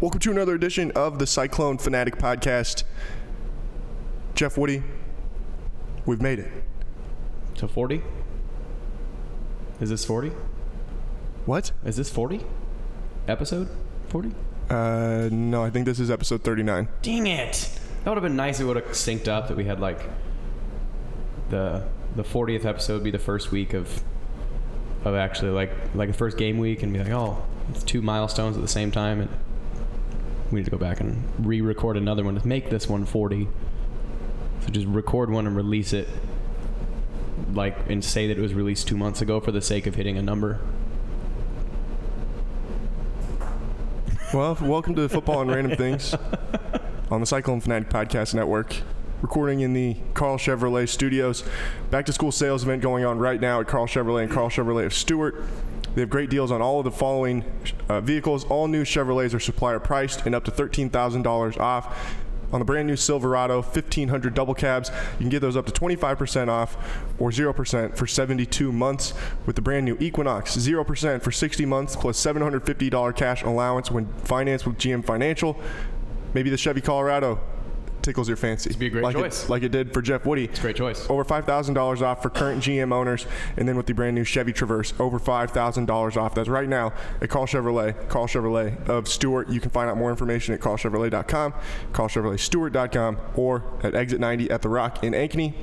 Welcome to another edition of the Cyclone Fanatic Podcast. Jeff Woody, we've made it. To 40? Is this 40? What? Is this 40? Episode 40? Uh, no, I think this is episode 39. Dang it! That would have been nice it would have synced up that we had like the the 40th episode be the first week of of actually like like the first game week and be like, oh, it's two milestones at the same time and we need to go back and re-record another one to make this one 40. So just record one and release it like and say that it was released two months ago for the sake of hitting a number. Well, welcome to Football and Random Things on the Cyclone Fanatic Podcast Network. Recording in the Karl Chevrolet studios. Back to school sales event going on right now at Karl Chevrolet and Karl Chevrolet of Stuart. They have great deals on all of the following uh, vehicles. All new Chevrolets are supplier priced and up to $13,000 off. On the brand new Silverado 1500 double cabs, you can get those up to 25% off or 0% for 72 months. With the brand new Equinox, 0% for 60 months plus $750 cash allowance when financed with GM Financial. Maybe the Chevy Colorado tickles your fancy. It'd be a great like choice. It, like it did for Jeff Woody. It's a great choice. Over $5,000 off for current GM owners. And then with the brand new Chevy Traverse, over $5,000 off. That's right now at Karl Chevrolet, Karl Chevrolet of Stuart. You can find out more information at karlchevrolet.com, karlchevroletstuart.com, or at Exit 90 at The Rock in Ankeny,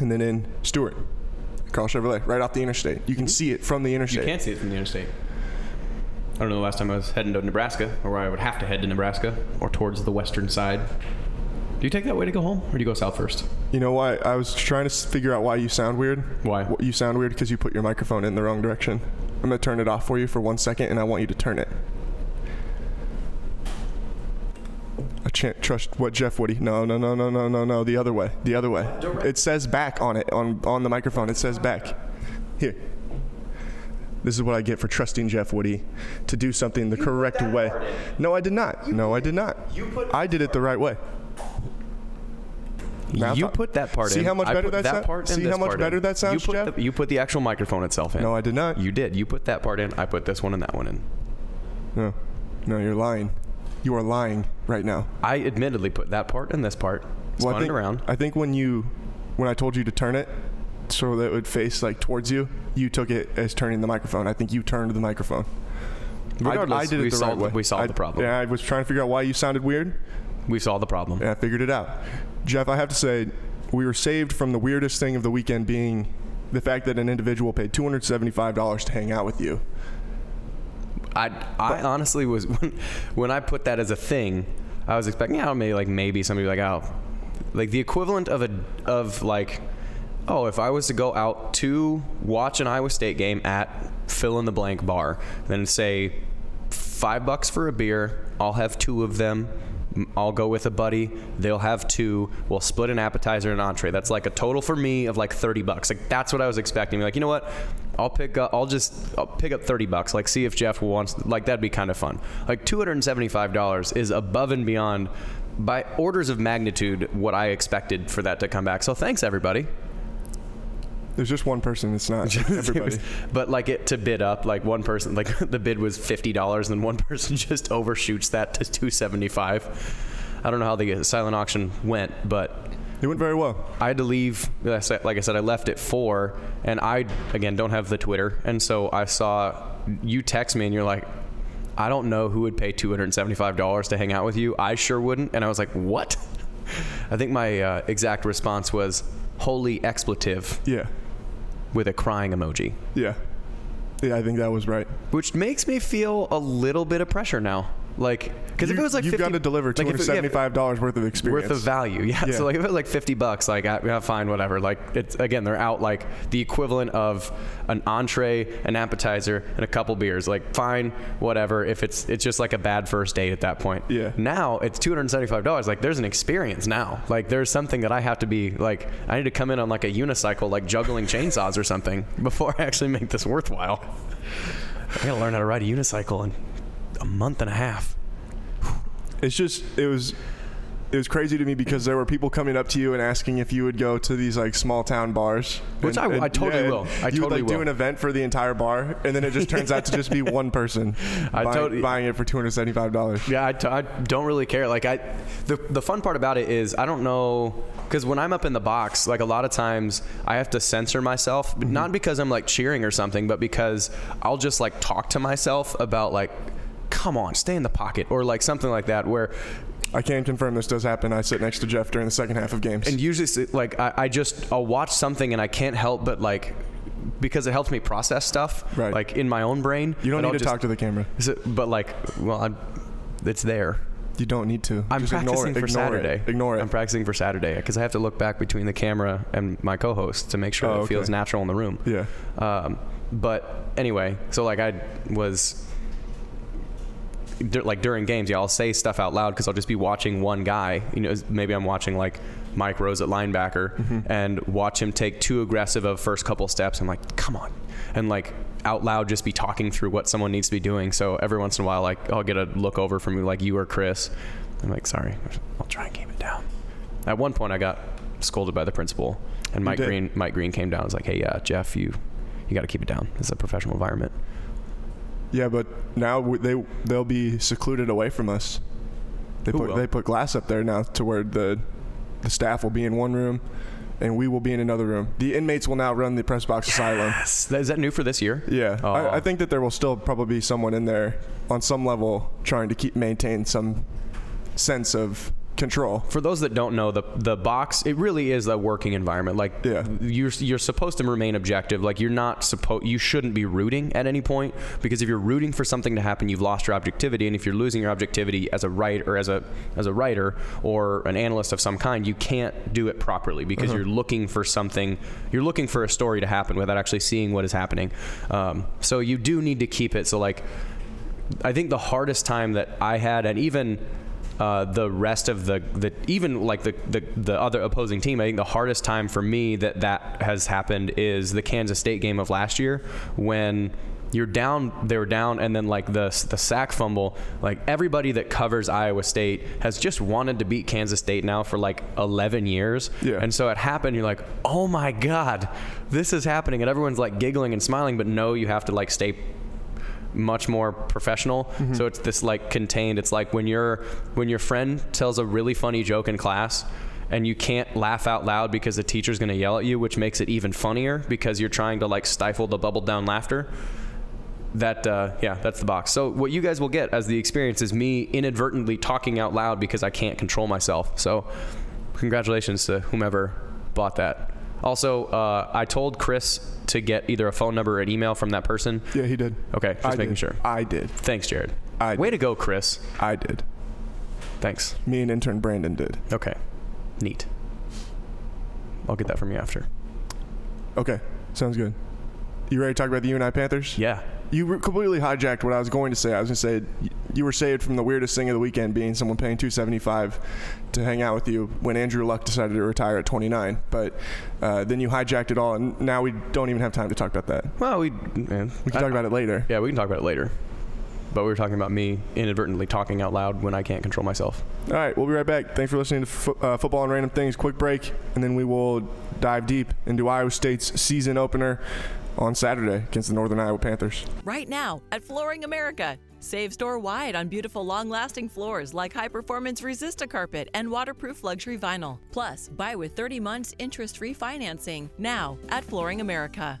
and then in Stuart. Karl Chevrolet, right off the interstate. You can mm-hmm. see it from the interstate. You can't see it from the interstate. I don't know the last time I was heading to Nebraska, or where I would have to head to Nebraska, or towards the western side. Do you take that way to go home, or do you go south first? You know why? I was trying to figure out why you sound weird. Why? Wh- You sound weird because you put your microphone in the wrong direction. I'm going to turn it off for you for one second, and I want you to turn it. I can't trust what Jeff Woody. No, no, no, no, no, no, no. The other way. The other way. It says back on it on on the microphone. It says back. Here. This is what I get for trusting Jeff Woody to do something the correct way. No, I did not. No, I did not. I did it the right way. Now you put that part See in. how much better that that sound- part see how much better in. that sounds, you put Jeff? The, you put the actual microphone itself in. No, I did not. You did. You put that part in. I put this one and that one in. No, no, you're lying. You are lying right now. I admittedly put that part and this part. Spun I think, around. I think when you, when I told you to turn it, so that it would face like towards you, you took it as turning the microphone. I think you turned the microphone. I- Regardless, I, did we it the solved, right way. We solved I- the problem. Yeah, I was trying to figure out why you sounded weird, We solved the problem. and I figured it out. Jeff, I have to say, we were saved from the weirdest thing of the weekend being the fact that an individual paid $275 to hang out with you. I, I honestly was when, when I put that as a thing, I was expecting yeah maybe like maybe somebody would be like oh like the equivalent of a of like oh if I was to go out to watch an Iowa State game at fill in the blank bar then say five bucks for a beer I'll have two of them I'll go with a buddy. They'll have two. We'll split an appetizer and an entree. That's like a total for me of like 30 bucks. Like that's what I was expecting. Like you know what? I'll pick up I'll just I'll pick up 30 bucks. Like see if Jeff wants like that'd be kind of fun. Like $275 is above and beyond by orders of magnitude what I expected for that to come back. So thanks everybody There's just one person. It's not everybody. but like it to bid up, like one person, like the bid was fifty dollars, and one person just overshoots that to two seventy five. I don't know how the silent auction went, but It went very well. I had to leave. like I said- I said, I left at four, and I again don't have the Twitter, and so I saw you text me, and you're like, I don't know who would pay two hundred and seventy five dollars to hang out with you. I sure wouldn't, and I was like, what? I think my uh, exact response was holy expletive Yeah. With a crying emoji. Yeah. Yeah, I think that was right. which makes me feel a little bit of pressure now. Like, because if it was like you've 50, got to deliver two hundred seventy-five dollars worth of experience. worth of value, yeah. Yeah. So like if it was like fifty bucks, like I- yeah, fine, whatever. Like it's again, they're out like the equivalent of an entree, an appetizer, and a couple beers. Like fine, whatever. If it's it's just like a bad first date at that point. Yeah. Now it's two hundred and seventy-five dollars. Like there's an experience now. Like there's something that I have to be like I need to come in on like a unicycle, like juggling chainsaws or something before I actually make this worthwhile. I gotta learn how to ride a unicycle in a month and a half. It's just it was it was crazy to me because there were people coming up to you and asking if you would go to these like small town bars. Which And- I- and- I totally and will. I you would totally will. do an event for the entire bar, and then it just turns out to just be one person I buying, totally- buying it for two hundred seventy five dollars. Yeah, I, t- I don't really care. Like I, the the fun part about it is I don't know because when I'm up in the box, like a lot of times I have to censor myself, Mm-hmm. not because I'm like cheering or something, but because I'll just like talk to myself about like, come on, stay in the pocket or like something like that. Where I can confirm this does happen. I sit next to Jeff during the second half of games. and usually like I, I just I'll watch something and I can't help but like because it helps me process stuff Right. like in my own brain. you don't need I'll to just- talk to the camera. is it- but like, well, I'm, it's there. You don't need to. I'm Just practicing ignore it. for ignore Saturday. It. Ignore it. I'm practicing for Saturday because I have to look back between the camera and my co-host to make sure Oh, it okay. feels natural in the room. yeah. Um, but anyway, so like I was. Like during games, yeah, I'll say stuff out loud because I'll just be watching one guy. You know, maybe I'm watching like Mike Rose at linebacker Mm-hmm. and watch him take too aggressive of first couple steps. I'm like, come on, and like out loud just be talking through what someone needs to be doing. So every once in a while, like I'll get a look over from like you or Chris. I'm like, sorry, I'll try and keep it down. At one point, I got scolded by the principal, and Mike? Green, Mike Green came down. and was like, hey, uh, Jeff, you you got to keep it down. It's a professional environment. Yeah, but now w- they they'll be secluded away from us. They Who put will? they put glass up there now to where the the staff will be in one room, and we will be in another room. The inmates will now run the press box asylum. Is that new for this year? Yeah, Oh. I, I oh. think that there will still probably be someone in there on some level trying to keep maintain some sense of control. For those that don't know, the the box it really is a working environment. Like Yeah. you're you're supposed to remain objective. Like you're not supposed you shouldn't be rooting at any point because if you're rooting for something to happen, you've lost your objectivity. And if you're losing your objectivity as a writer or as a as a writer or an analyst of some kind, you can't do it properly because you're looking for something. You're looking for a story to happen without actually seeing what is happening. Um, so you do need to keep it. So like I think the hardest time that I had, and even uh, the rest of the, the even like the, the the other opposing team, I think the hardest time for me that that has happened is the Kansas State game of last year when you're down, they were down, and then like the the sack fumble, like everybody that covers Iowa State has just wanted to beat Kansas State now for like 11 years, Yeah. and so it happened. You're like, oh my god, this is happening, and everyone's like giggling and smiling, but no, you have to like stay much more professional. So it's this like contained. It's like when your when your friend tells a really funny joke in class and you can't laugh out loud because the teacher's going to yell at you, which makes it even funnier because you're trying to like stifle the bubble down laughter. That uh, yeah, that's the box. So what you guys will get as the experience is me inadvertently talking out loud because I can't control myself. So congratulations to whomever bought that. Also, uh, I told Chris to get either a phone number or an email from that person. Yeah, he did. Okay, just I making did. sure. I did. Thanks, Jared. I Way to go, Chris. I did. Thanks. Me and intern Brandon did. Okay. Neat. I'll get that from you after. Okay, sounds good. You ready to talk about the UNI Panthers? Yeah. You re- completely hijacked what I was going to say. I was going to say you were saved from the weirdest thing of the weekend being someone paying 275 to hang out with you when Andrew Luck decided to retire at 29. But uh, then you hijacked it all, and now we don't even have time to talk about that. Well, we man, We can talk about it later. Yeah, we can talk about it later. But we were talking about me inadvertently talking out loud when I can't control myself. All right, we'll be right back. Thanks for listening to fo- uh, Football and Random Things. Quick break, and then we will dive deep into Iowa State's season opener on Saturday against the Northern Iowa Panthers. Right now at Flooring America. Save store wide on beautiful long lasting floors like high performance Resista carpet and waterproof luxury vinyl. Plus, buy with 30 months interest free financing now at Flooring America.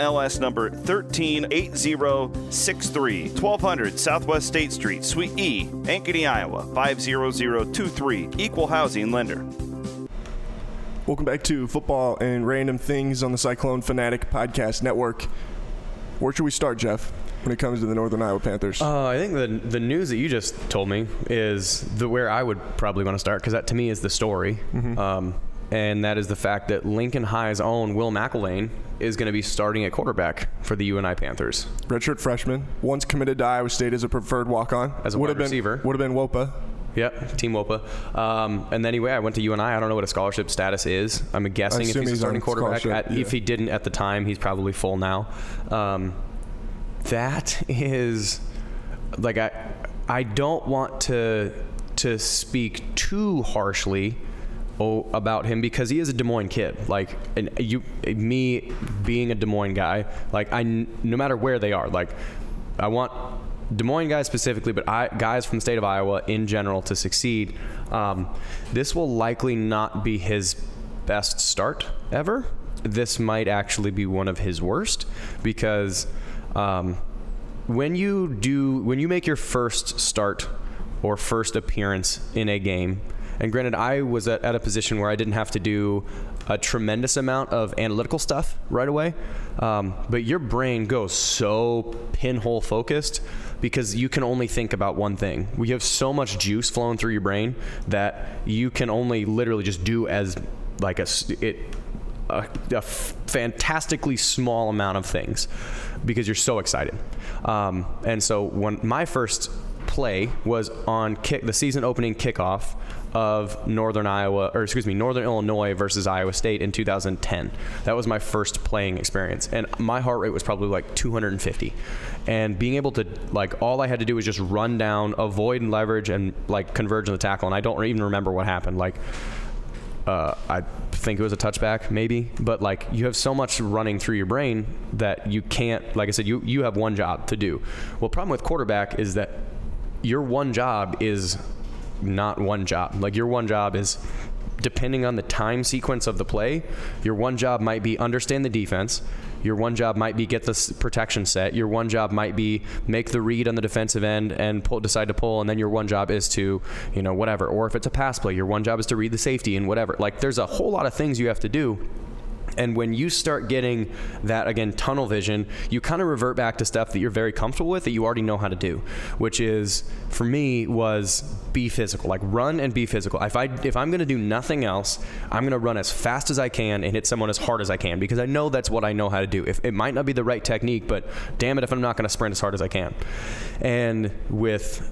NMLS number 138063, 1200 Southwest State Street, Suite E, Ankeny, Iowa 50023. Equal housing lender. Welcome back to Football and Random Things on the Cyclone Fanatic Podcast Network. Where should we start, Jeff? when it comes to the Northern Iowa Panthers? Uh, I think the the news that you just told me is the where I would probably want to start because that to me is the story, um, and that is the fact that Lincoln High's own Will McElvain is going to be starting at quarterback for the UNI Panthers. Redshirt freshman, once committed to Iowa State as a preferred walk-on. As a would wide have been, receiver. Would have been Wopa. Yep, Team Wopa. Um, and anyway, I went to UNI. I don't know what a scholarship status is. I'm guessing if assume he's a starting quarterback. At, If he didn't at the time, he's probably full now. Um, that is like I I don't want to to speak too harshly about him because he is a Des Moines kid. Like and you me being a Des Moines guy, like I, no matter where they are, like I want Des Moines guys specifically, but I, guys from the state of Iowa in general to succeed. Um, this will likely not be his best start ever. This might actually be one of his worst because um, when you do when you make your first start or first appearance in a game and granted i was at, at a position where i didn't have to do a tremendous amount of analytical stuff right away um, but your brain goes so pinhole focused because you can only think about one thing we have so much juice flowing through your brain that you can only literally just do as like a it a, a fantastically small amount of things because you're so excited. Um, and so when my first play was on kick, the season opening kickoff of Northern Iowa, or excuse me, Northern Illinois versus Iowa State in 2010. That was my first playing experience, and my heart rate was probably like 250. And being able to like, all I had to do was just run down, avoid and leverage, and like converge on the tackle. And I don't even remember what happened. Like uh, I think it was a touchback, maybe. But like, you have so much running through your brain that you can't. Like I said, you you have one job to do. Well, problem with quarterback is that your one job is not one job. Like your one job is depending on the time sequence of the play, your one job might be understand the defense. Your one job might be get the protection set. Your one job might be make the read on the defensive end and pull, decide to pull. And then your one job is to, you know, whatever. Or if it's a pass play, your one job is to read the safety and whatever. Like there's a whole lot of things you have to do. And when you start getting that again tunnel vision, you kind of revert back to stuff that you're very comfortable with that you already know how to do, which is for me was be physical, like run and be physical. If I if I'm going to do nothing else, I'm going to run as fast as I can and hit someone as hard as I can because I know that's what I know how to do. If it might not be the right technique, but damn it if I'm not going to sprint as hard as I can. And with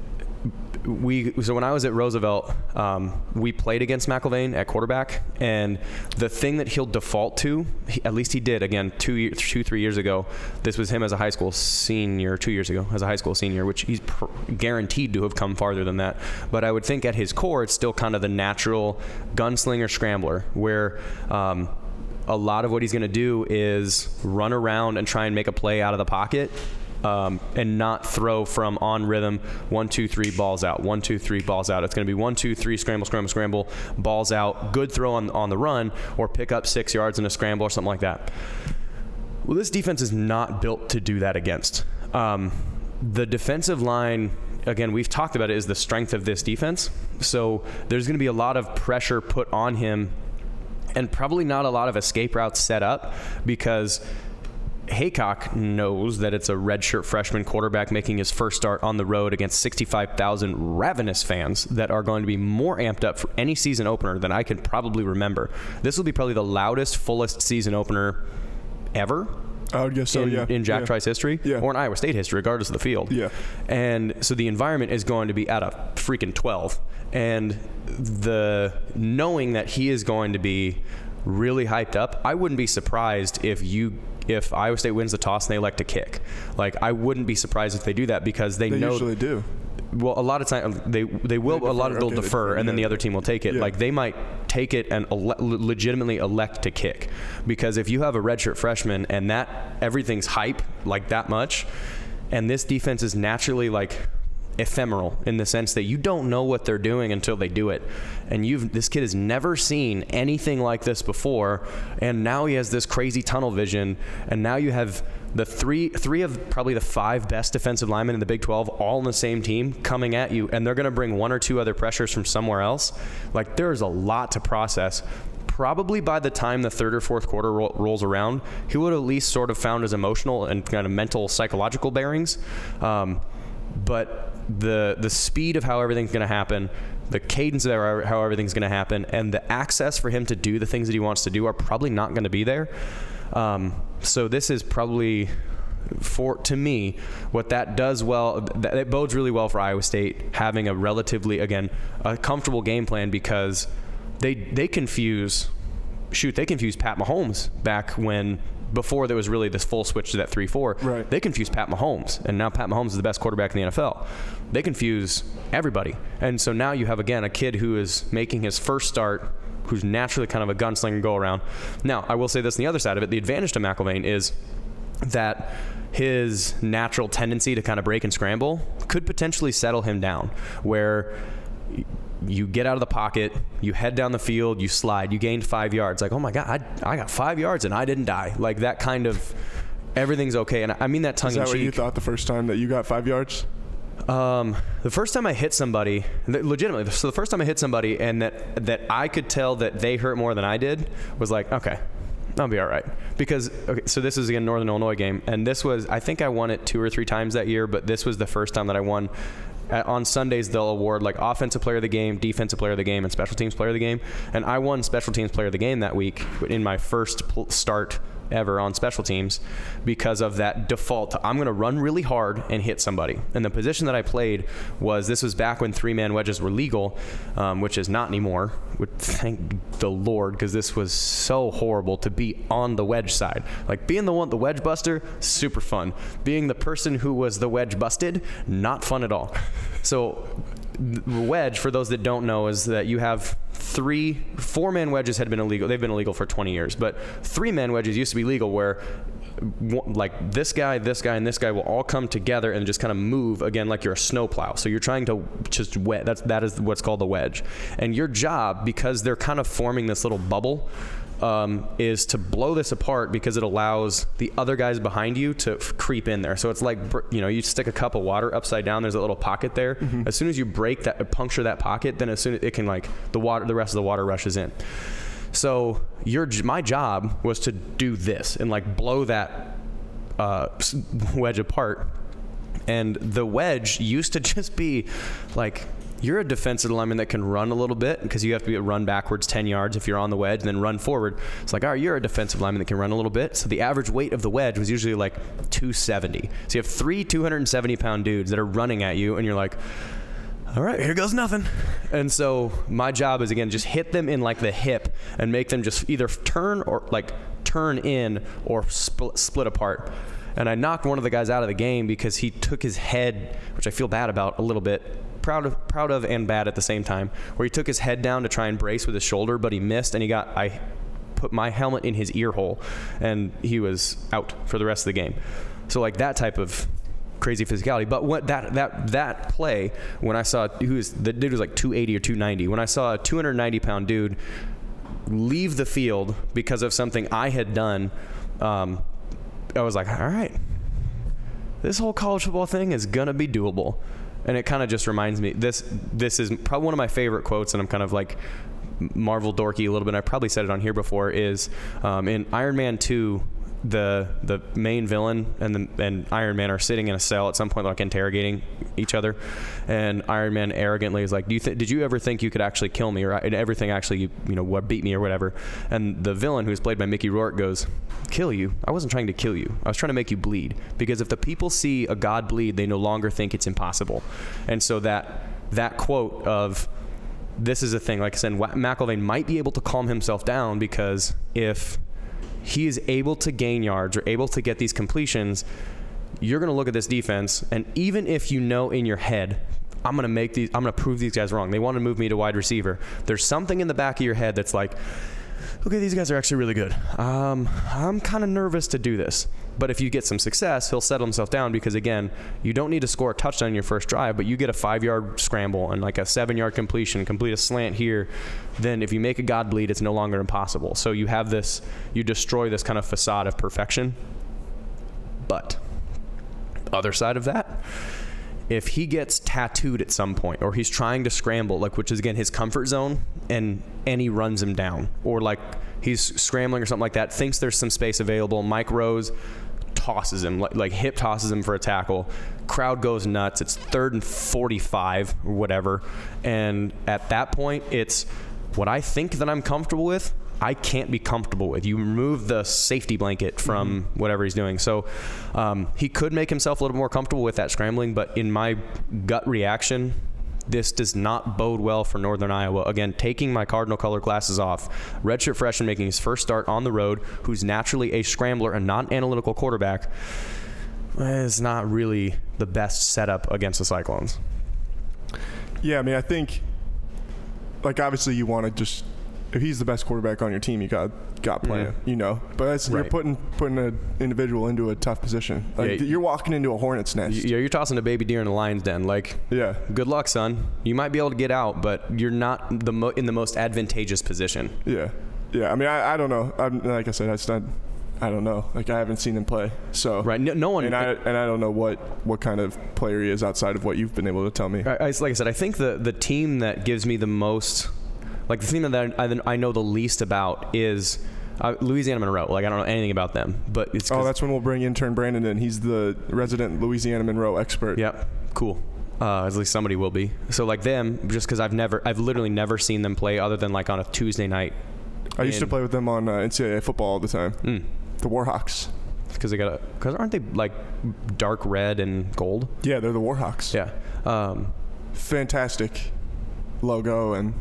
we so when I was at Roosevelt, um, we played against McElvain at quarterback, and the thing that he'll default to, he, at least he did again two, two three years ago. This was him as a high school senior, two years ago as a high school senior, which he's pr- guaranteed to have come farther than that. But I would think at his core, it's still kind of the natural gunslinger scrambler, where. Um, a lot of what he's going to do is run around and try and make a play out of the pocket um, and not throw from on rhythm. One two three balls out. One two three balls out. It's going to be one two three scramble scramble scramble balls out. Good throw on, on the run or pick up six yards in a scramble or something like that. Well this defense is not built to do that against. Um, the defensive line again we've talked about it is the strength of this defense. So there's going to be a lot of pressure put on him and probably not a lot of escape routes set up because Heacock knows that it's a redshirt freshman quarterback making his first start on the road against 65,000 ravenous fans that are going to be more amped up for any season opener than I can probably remember. This will be probably the loudest, fullest season opener ever I would guess so. in, yeah. in Jack yeah. Trice history Yeah. or in Iowa State history, regardless of the field. Yeah. And so the environment is going to be at a freaking 12. And the knowing that he is going to be really hyped up, I wouldn't be surprised if you if Iowa State wins the toss and they elect to kick. Like I wouldn't be surprised if they do that because they, know They know usually do. well, a lot of time they they will They a lot of defer, they'll okay, defer, defer, and then the other team will take it. Yeah. Like they might take it and ele- legitimately elect to kick, because if you have a redshirt freshman and that everything's hype like that much, and this defense is naturally like ephemeral in the sense that you don't know what they're doing until they do it. And you've this kid has never seen anything like this before. And now he has this crazy tunnel vision. And now you have the three three of probably the five best defensive linemen in the Big 12 all on the same team coming at you. And they're going to bring one or two other pressures from somewhere else. Like there's a lot to process. Probably by the time the third or fourth quarter ro- rolls around, he would at least sort of found his emotional and kind of mental, psychological bearings. Um, but the the speed of how everything's going to happen, the cadence of how everything's going to happen, and the access for him to do the things that he wants to do are probably not going to be there. Um, so this is probably for to me what that does well that it bodes really well for Iowa State having a relatively again a comfortable game plan because they they confuse shoot they confuse Pat Mahomes back when before there was really this full switch to that 3-4 right. they confuse Pat Mahomes and now Pat Mahomes is the best quarterback in the NFL they confuse everybody. And so now you have again a kid who is making his first start who's naturally kind of a gunslinger go around now I will say this on the other side of it the advantage to McElvain is that his natural tendency to kind of break and scramble could potentially settle him down where you get out of the pocket, you head down the field, you slide, you gained five yards. Like, oh my God, I, I got five yards and I didn't die. Like that kind of everything's okay. And I mean that tongue Is that what cheek. you thought the first time that you got five yards? Um, the first time I hit somebody, legitimately, so the first time I hit somebody and that that I could tell that they hurt more than I did was like, okay, I'll be all right. Because okay, so this is again Northern Illinois game, and this was I think I won it two or three times that year, but this was the first time that I won. At, on Sundays, they'll award like offensive player of the game, defensive player of the game, and special teams player of the game. And I won special teams player of the game that week in my first pl- start ever on special teams because of that default. I'm going to run really hard and hit somebody. And the position that I played was this was back when three man wedges were legal, um, which is not anymore. Thank the Lord because this was so horrible to be on the wedge side. Like being the one, the wedge buster, super fun. Being the person who was the wedge busted, not fun at all. So wedge, for those that don't know, is that you have three, four man wedges had been illegal. They've been illegal for 20 years, but three man wedges used to be legal where like this guy, this guy, and this guy will all come together and just kind of move again like you're a snowplow. So you're trying to just wet. That's that is what's called the wedge. And your job, because they're kind of forming this little bubble, um, is to blow this apart because it allows the other guys behind you to f- creep in there. So it's like you know you stick a cup of water upside down. There's a little pocket there. Mm-hmm. As soon as you break that, puncture that pocket, then as soon as it can like the water, the rest of the water rushes in. So your my job was to do this and like blow that uh, wedge apart. And the wedge used to just be like you're a defensive lineman that can run a little bit because you have to be run backwards 10 yards if you're on the wedge and then run forward. It's like, all right, you're a defensive lineman that can run a little bit. So the average weight of the wedge was usually like 270. So you have three 270 pound dudes that are running at you, and you're like, all right, here goes nothing. And so my job is again just hit them in like the hip and make them just either turn or like turn in or split, split apart. And I knocked one of the guys out of the game because he took his head, which I feel bad about a little bit, proud of, proud of and bad at the same time, where he took his head down to try and brace with his shoulder, but he missed and he got I put my helmet in his ear hole and he was out for the rest of the game. So like that type of crazy physicality. But what that that that play when I saw who is the dude was like 280 or 290. When I saw a 290 pound dude leave the field because of something I had done, um, I was like, all right, this whole college football thing is gonna be doable. And it kind of just reminds me this this is probably one of my favorite quotes, and I'm kind of like Marvel dorky a little bit. I probably said it on here before. Is um, in Iron Man two the the main villain and the, and Iron Man are sitting in a cell at some point, like interrogating each other, and Iron Man arrogantly is like, "Do you th- did you ever think you could actually kill me or and everything actually you you know beat me or whatever?" And the villain, who's played by Mickey Rourke, goes, "Kill you? I wasn't trying to kill you. I was trying to make you bleed because if the people see a god bleed, they no longer think it's impossible." And so that that quote of this is a thing. Like I said, McElvain might be able to calm himself down because if he is able to gain yards or able to get these completions, you're going to look at this defense, and even if you know in your head, I'm going to make these, I'm going to prove these guys wrong. They want to move me to wide receiver. There's something in the back of your head that's like, okay, these guys are actually really good. Um, I'm kind of nervous to do this. But if you get some success, he'll settle himself down because, again, you don't need to score a touchdown in your first drive, but you get a five yard scramble and like a seven yard completion, complete a slant here. Then if you make a God bleed, it's no longer impossible. So you have this, you destroy this kind of facade of perfection. But, other side of that, if he gets tattooed at some point or he's trying to scramble, like which is again his comfort zone, and and he runs him down, or like he's scrambling or something like that, thinks there's some space available, Mike Rose tosses him, like, like hip tosses him for a tackle. Crowd goes nuts. It's third and 45 or whatever. And at that point, it's what I think that I'm comfortable with. I can't be comfortable with. You remove the safety blanket from Mm-hmm. whatever he's doing. So um, he could make himself a little more comfortable with that scrambling, but in my gut reaction, this does not bode well for Northern Iowa. Again, taking my Cardinal color glasses off, redshirt freshman making his first start on the road, who's naturally a scrambler and not an analytical quarterback, is not really the best setup against the Cyclones. Yeah, I mean, I think, like, obviously, you want to just if he's the best quarterback on your team, you got got playing, Yeah. you know. But that's, you're putting putting an individual into a tough position. Like Yeah. you're walking into a hornet's nest. You- You're tossing a baby deer in a lion's den. Like, yeah, good luck, son. You might be able to get out, but you're not the mo- in the most advantageous position. yeah, yeah. I mean, I, I don't know. I'm, like I said, I not, I don't know. Like I haven't seen him play, so Right? No, no one. And I and I don't know what what kind of player he is outside of what you've been able to tell me. I, I- like I said, I think the the team that gives me the most, like the team that I, I know the least about is uh, Louisiana Monroe. Like I don't know anything about them, but it's Oh, that's when we'll bring intern Brandon in. He's the resident Louisiana Monroe expert. Yep. Cool. Uh, at least somebody will be. So like them, just because I've never, I've literally never seen them play other than like on a Tuesday night. I used to play with them on uh, NCAA football all the time. Mm. The Warhawks. Because they got a, because aren't they like dark red and gold? Yeah, they're the Warhawks. Yeah. Um, Fantastic logo and.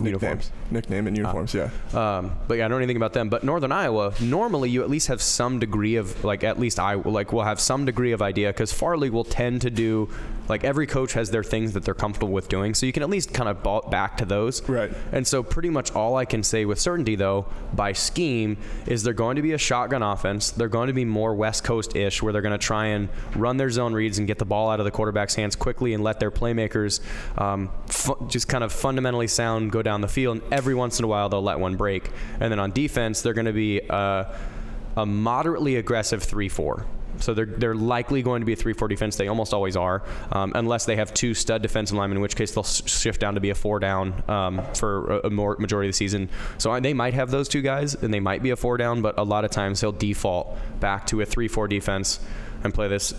Uniforms. Nickname and uniforms. yeah. Um, but yeah, I don't know anything about them. But Northern Iowa, normally you at least have some degree of like at least I like will have some degree of idea because Farley will tend to do like every coach has their things that they're comfortable with doing, so you can at least kind of ball back to those. Right. And so pretty much all I can say with certainty though by scheme is they're going to be a shotgun offense. They're going to be more West Coast ish where they're going to try and run their zone reads and get the ball out of the quarterback's hands quickly and let their playmakers um, fu- just kind of fundamentally sound go down the field. And every once in a while they'll let one break. And then on defense they're going to be uh, a moderately aggressive three four. So they're, they're likely going to be a 3-4 defense. They almost always are, um, unless they have two stud defensive linemen, in which case they'll shift down to be a four down um, for a, a more majority of the season. So they might have those two guys, and they might be a four down, but a lot of times they'll default back to a 3-4 defense and play this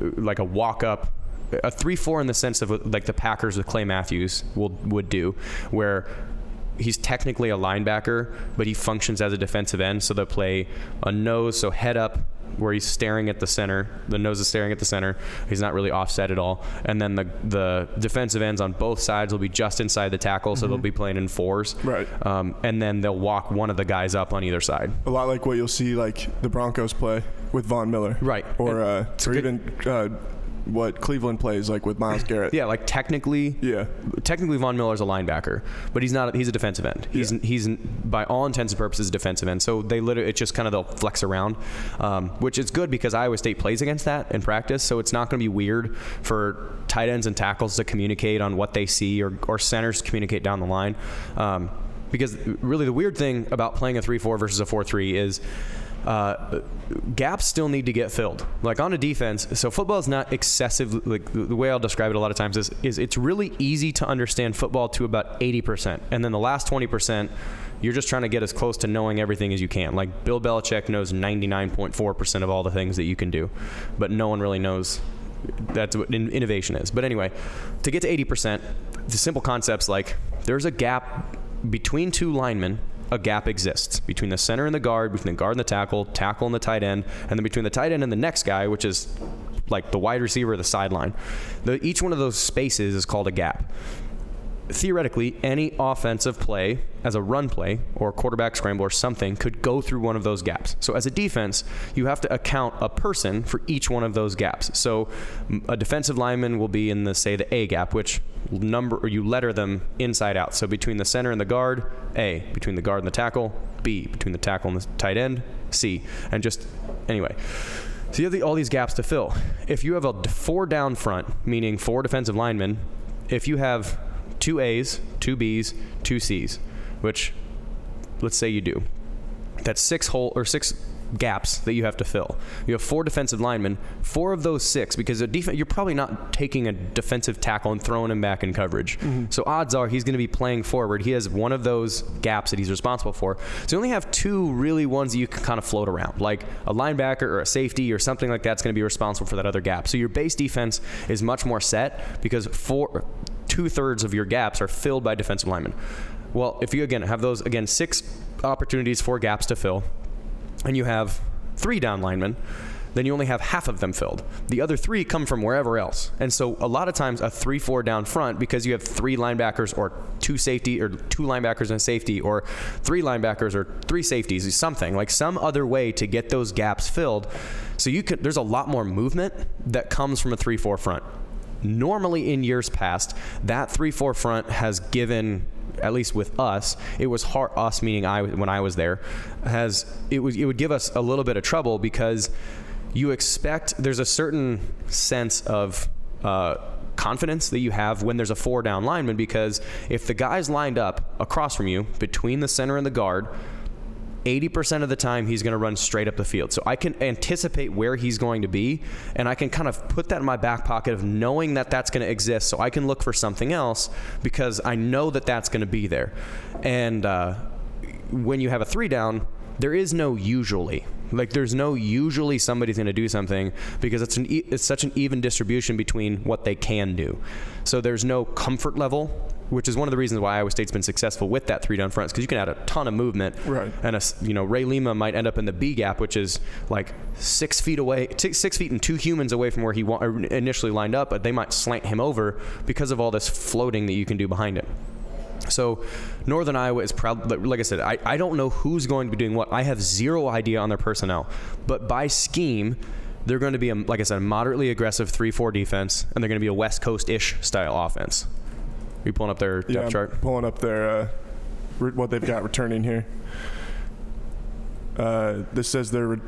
like a walk up a three four in the sense of like the Packers with Clay Matthews will would do, where he's technically a linebacker, but he functions as a defensive end. So they'll play a nose, so head up, where he's staring at the center. The nose is staring at the center. He's not really offset at all. And then the the defensive ends on both sides will be just inside the tackle, so they'll be playing in fours. Right. Um, and then they'll walk one of the guys up on either side. A lot like what you'll see like the Broncos play with Von Miller. Right. Or uh, or good- even uh, what Cleveland plays like with Myles Garrett. Yeah, like technically, Yeah. technically Von Miller's a linebacker, but he's not. He's a defensive end. He's Yeah. he's by all intents and purposes a defensive end. So they literally it's just kind of they'll flex around, um, which is good because Iowa State plays against that in practice. So it's not going to be weird for tight ends and tackles to communicate on what they see or or centers to communicate down the line. Um, because really the weird thing about playing a 3-4 versus a 4-3 is uh, gaps still need to get filled. Like on a defense, so football is not excessive. Like the way I'll describe it a lot of times is, is it's really easy to understand football to about 80%. And then the last 20%, you're just trying to get as close to knowing everything as you can. Like Bill Belichick knows 99.4% of all the things that you can do, but no one really knows that's what in- innovation is. But anyway, to get to 80%, the simple concepts like there's a gap between two linemen. A gap exists between the center and the guard, between the guard and the tackle, tackle and the tight end, and then between the tight end and the next guy, which is like the wide receiver or the sideline. The, each one of those spaces is called a gap theoretically, any offensive play as a run play or quarterback scramble or something could go through one of those gaps. So as a defense, you have to account a person for each one of those gaps. So a defensive lineman will be in the say the A gap, which number or you letter them inside out. So between the center and the guard, A. Between the guard and the tackle, B. Between the tackle and the tight end, C. And just anyway. So you have the, all these gaps to fill. If you have a four down front, meaning four defensive linemen, if you have two A's, two B's, two C's, which let's say you do, that's six whole or six gaps that you have to fill. You have four defensive linemen, four of those six, because a def- you're probably not taking a defensive tackle and throwing him back in coverage. Mm-hmm. So odds are he's going to be playing forward. He has one of those gaps that he's responsible for. So you only have two really ones that you can kind of float around, like a linebacker or a safety or something like that's going to be responsible for that other gap. So your base defense is much more set because four, two thirds of your gaps are filled by defensive linemen. Well, if you again have those again six opportunities for gaps to fill, and you have three down linemen, then you only have half of them filled. The other three come from wherever else. And so a lot of times a 3 4 down front because you have three linebackers or two safety or two linebackers and safety or three linebackers or three safeties is something like some other way to get those gaps filled. So you could there's a lot more movement that comes from a 3 4 front. Normally in years past, that 3 4 front has given at least with us, it was hard. Us meaning I when I was there, has it was it would give us a little bit of trouble because you expect there's a certain sense of uh, confidence that you have when there's a four down lineman because if the guy's lined up across from you between the center and the guard. 80% of the time he's going to run straight up the field. So I can anticipate where he's going to be and I can kind of put that in my back pocket of knowing that that's going to exist so I can look for something else because I know that that's going to be there. And uh, when you have a three down, there is no usually. Like there's no usually somebody's going to do something because it's an e- it's such an even distribution between what they can do. So there's no comfort level, which is one of the reasons why Iowa State's been successful with that three down front because you can add a ton of movement. Right. And a you know Ray Lima might end up in the B gap, which is like six feet away, six, six feet and two humans away from where he wa- er, initially lined up, but they might slant him over because of all this floating that you can do behind it. So, Northern Iowa is proud. Like I said, I, I don't know who's going to be doing what. I have zero idea on their personnel. But by scheme, they're going to be, a, like I said, a moderately aggressive 3 4 defense, and they're going to be a West Coast ish style offense. Are you pulling up their depth Yeah, I'm chart? pulling up their uh, re- what they've got returning here. Uh, this says their re-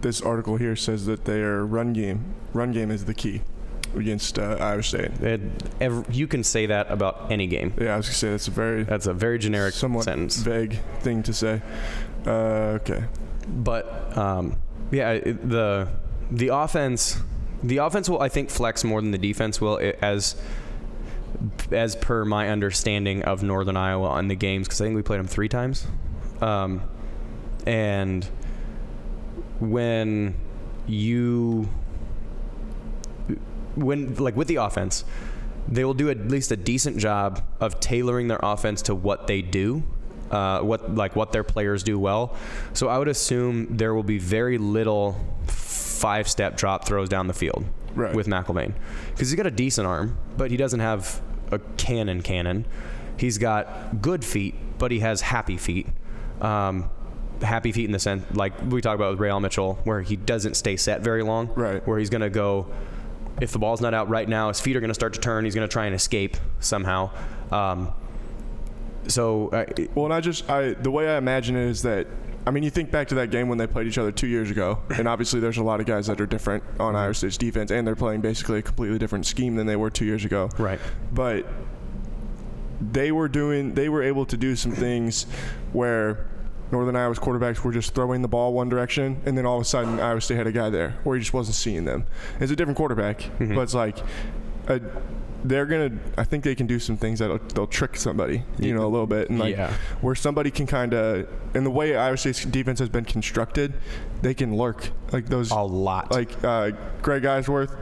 this article here says that their run game run game is the key against uh, Iowa State. It, ev you can say that about any game. Yeah, I was gonna say that's a very That's a very generic somewhat sentence. vague thing to say. Uh, okay. But um, yeah, it, the the offense the offense will I think flex more than the defense will i- as as per my understanding of Northern Iowa on the games because I think we played them three times, um, and when you when like with the offense they will do at least a decent job of tailoring their offense to what they do uh, what like what their players do well so i would assume there will be very little five step drop throws down the field Right. with McElvain because he's got a decent arm but he doesn't have a cannon cannon he's got good feet but he has happy feet um, happy feet in the sense like we talked about with Rayle Mitchell where he doesn't stay set very long Right. where he's going to go if the ball's not out right now, his feet are going to start to turn. He's going to try and escape somehow. Um, so uh, Well, and I just I the way I imagine it is that I mean you think back to that game when they played each other two years ago, and obviously there's a lot of guys that are different on Iowa State's defense, and they're playing basically a completely different scheme than they were two years ago. right, But they were doing they were able to do some things where Northern Iowa's quarterbacks were just throwing the ball one direction, and then all of a sudden Iowa State had a guy there where he just wasn't seeing them. It's a different quarterback, Mm-hmm. but it's like a, they're gonna. I think they can do some things that they'll trick somebody, you know, a little bit, and like Yeah. where somebody can kind of, and the way Iowa State's defense has been constructed, they can lurk like those a lot. like uh, Greg Eisworth.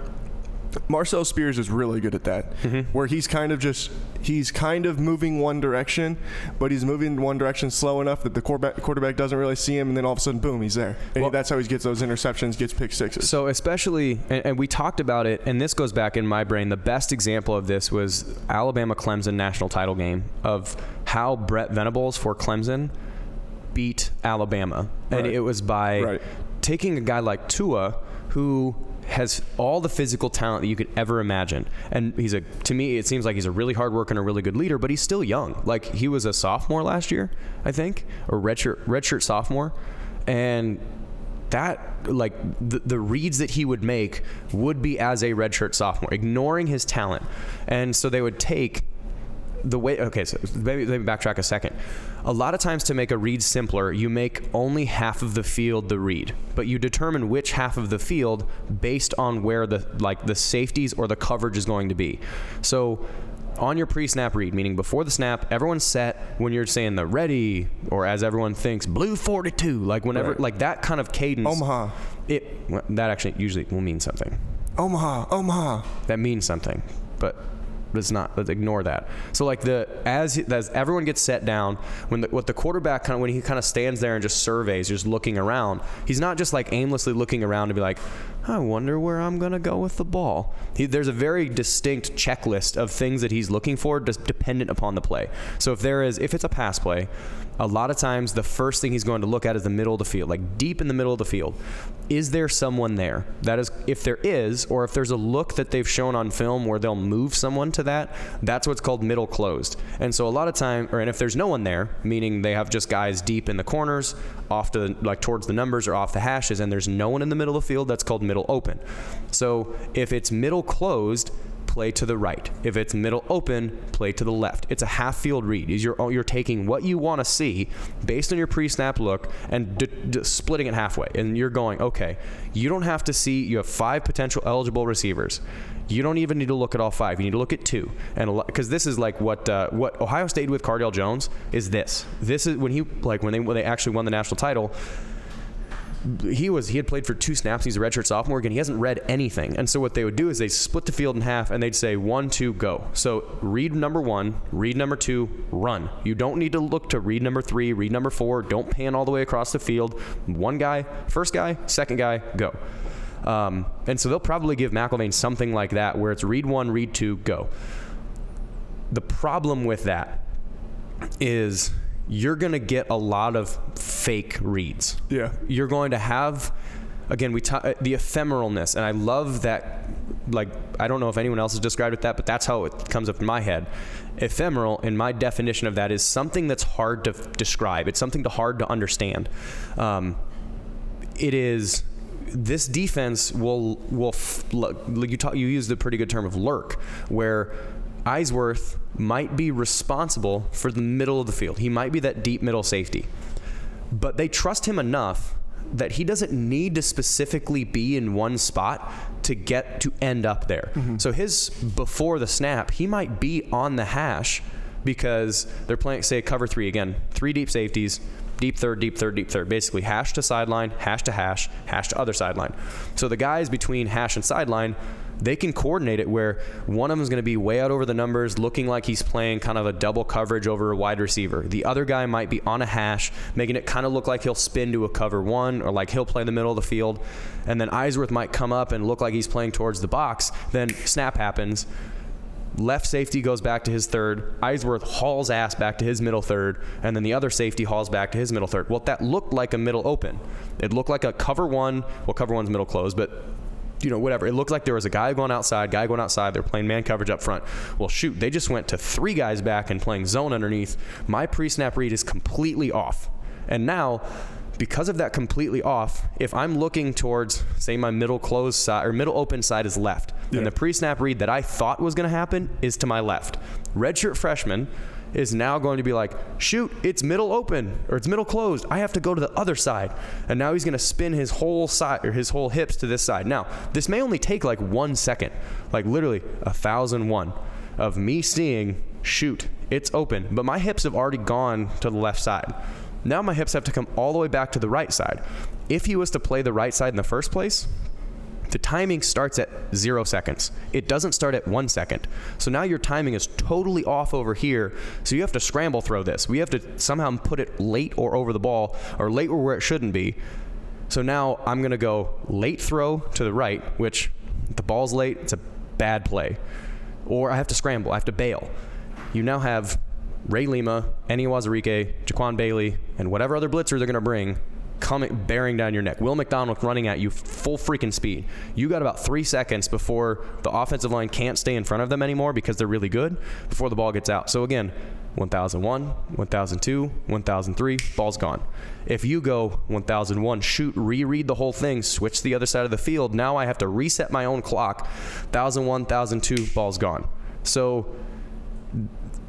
Marcel Spears is really good at that, Mm-hmm. where he's kind of just he's kind of moving one direction, but he's moving one direction slow enough that the quarterback, quarterback doesn't really see him, and then all of a sudden, boom, he's there. And Well- that's how he gets those interceptions, gets pick sixes. So especially, and, and we talked about it, and this goes back in my brain. The best example of this was Alabama Clemson national title game of how Brent Venables for Clemson beat Alabama, and Right. it was by Right. taking a guy like Tua who has all the physical talent that you could ever imagine. And he's a to me it seems like he's a really hard worker and a really good leader, but he's still young. Like he was a sophomore last year, I think, or redshirt redshirt sophomore. And that like the, the reads that he would make would be as a redshirt sophomore, ignoring his talent. And so they would take the way okay, so maybe let me backtrack a second. A lot of times to make a read simpler, you make only half of the field the read, but you determine which half of the field based on where the like the safeties or the coverage is going to be. So on your pre-snap read, meaning before the snap, everyone's set when you're saying the ready, or as everyone thinks, blue 42, like whenever, Right. like that kind of cadence. Omaha. It that actually usually will mean something. Omaha, Omaha. That means something, but let's not let's ignore that. So like the as as everyone gets set down, when the, what the quarterback kind of when he kind of stands there and just surveys, just looking around, he's not just like aimlessly looking around to be like, I wonder where I'm gonna go with the ball. He, there's a very distinct checklist of things that he's looking for, just dependent upon the play. So if there is if it's a pass play, a lot of times the first thing he's going to look at is the middle of the field, like deep in the middle of the field. Is there someone there? That is, if there is, or if there's a look that they've shown on film where they'll move someone to that, that's what's called middle closed. And so a lot of time, or and if there's no one there, meaning they have just guys deep in the corners, off to like towards the numbers or off the hashes, and there's no one in the middle of the field, that's called middle open. So if it's middle closed, play to the right. If it's middle open, play to the left. It's a half field read. Is You're, you're taking what you want to see based on your pre snap look and d- d- splitting it halfway. And you're going, okay, you don't have to see, you have five potential eligible receivers. You don't even need to look at all five. You need to look at two, and because this is like what uh, what Ohio State with Cardale Jones is this. This is when he like when they when they actually won the national title he was he had played for two snaps. He's a redshirt sophomore again. He hasn't read anything, and so what they would do is they split the field in half and they'd say one, two, go. So read number one, read number two, run. You don't need to look to read number three, read number four. Don't pan all the way across the field. One guy, first guy, second guy, go. Um, and so they'll probably give McElvain something like that, where it's read one, read two, go. The problem with that is you're going to get a lot of fake reads Yeah. you're going to have again we ta- uh, the ephemeralness and i love that like i don't know if anyone else has described it that but that's how it comes up in my head ephemeral in my definition of that is something that's hard to f- describe it's something to hard to understand um, it is this defense will will f- you talk, you used a pretty good term of lurk where Eisworth might be responsible for the middle of the field. He might be that deep middle safety. But they trust him enough that he doesn't need to specifically be in one spot to get to end up there. Mm-hmm. So his before the snap, he might be on the hash because they're playing say cover 3 again, three deep safeties, deep third, deep third, deep third. Basically, hash to sideline, hash to hash, hash to other sideline. So the guys between hash and sideline, they can coordinate it where one of them is going to be way out over the numbers, looking like he's playing kind of a double coverage over a wide receiver. The other guy might be on a hash, making it kind of look like he'll spin to a cover one or like he'll play in the middle of the field. And then Eisworth might come up and look like he's playing towards the box. Then snap happens. Left safety goes back to his third. Eisworth hauls ass back to his middle third, and then the other safety hauls back to his middle third. Well, that looked like a middle open. It looked like a cover one. Well, cover one's middle close, but you know, whatever. It looked like there was a guy going outside, guy going outside. They're playing man coverage up front. Well, shoot, they just went to three guys back and playing zone underneath. My pre-snap read is completely off, and now. Because of that completely off, if I'm looking towards, say, my middle closed side or middle open side is left, Yeah. and the pre-snap read that I thought was going to happen is to my left. Redshirt freshman is now going to be like, shoot, it's middle open or it's middle closed. I have to go to the other side. And now he's going to spin his whole side or his whole hips to this side. Now, this may only take like one second, like literally a thousand one of me seeing, shoot, it's open. But my hips have already gone to the left side. Now my hips have to come all the way back to the right side. If he was to play the right side in the first place, the timing starts at zero seconds. It doesn't start at one second. So now your timing is totally off over here. So you have to scramble throw this. We have to somehow put it late or over the ball or late or where it shouldn't be. So now I'm going to go late throw to the right, which the ball's late, it's a bad play. Or I have to scramble, I have to bail. You now have Ray Lima, Enyi Uwazurike, JaQuan Bailey, and whatever other blitzer they're going to bring coming bearing down your neck. Will McDonald running at you full freaking speed. You got about three seconds before the offensive line can't stay in front of them anymore because they're really good before the ball gets out. So again, 1001, 1002, 1003, ball's gone. If you go 1001, shoot, reread the whole thing, switch the other side of the field, now I have to reset my own clock. 1001, 1002, ball's gone. So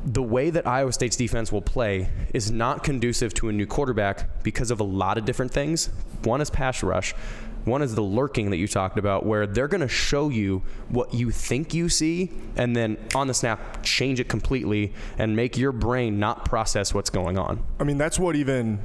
the way that Iowa State's defense will play is not conducive to a new quarterback because of a lot of different things. One is pass rush. One is the lurking that you talked about, where they're going to show you what you think you see, and then on the snap, change it completely and make your brain not process what's going on. I mean, that's what even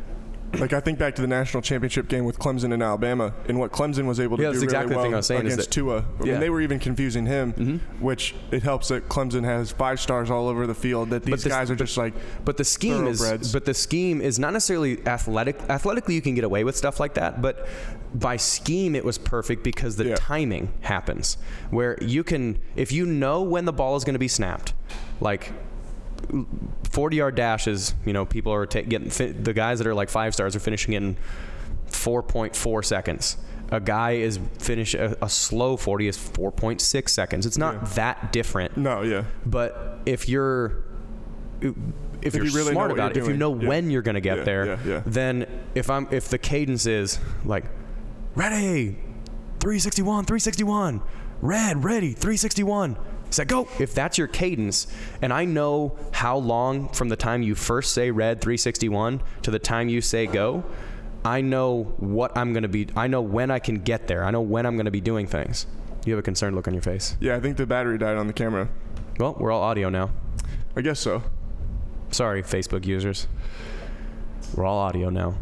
like I think back to the national championship game with Clemson and Alabama, and what Clemson was able to Yeah, do exactly really well against that- Tua. I Yeah. Mm-hmm. mean, they were even confusing him, which it helps that Clemson has five stars all over the field. That these this- guys are just like, But the scheme is but the scheme is not necessarily athletic. Athletically, you can get away with stuff like that, but by scheme, it was perfect because the Yeah. timing happens where you can, if you know when the ball is going to be snapped, like. 40 yard dashes, you know, people are ta- getting fi- the guys that are like five stars are finishing in 4.4 seconds. A guy is finish a, a slow 40 is 4.6 seconds. It's not that different. no, yeah, But if you're if, you're you really smart about it, you're if you know yeah. when you're going to get Yeah, there, yeah, yeah. then if I'm if the cadence is like ready 361 361 red ready 361 set go if that's your cadence and I know how long from the time you first say red 361 to the time you say go I know what I'm going to be I know when I can get there I know when I'm going to be doing things you have a concerned look on your face yeah. I think the battery died on the camera. well we're all audio now I guess so. Sorry, Facebook users. We're all audio now.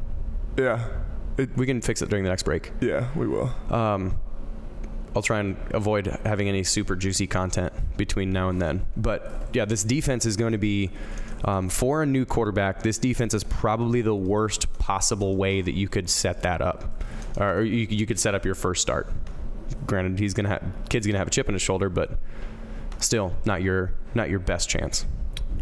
Yeah, it, We can fix it during the next break. yeah, we will. Um, I'll try and avoid having any super juicy content between now and then. But yeah, this defense is going to be um, for a new quarterback. This defense is probably the worst possible way that you could set that up, or you, you could set up your first start. Granted, he's gonna have kid's gonna have a chip on his shoulder, but still not your not your best chance.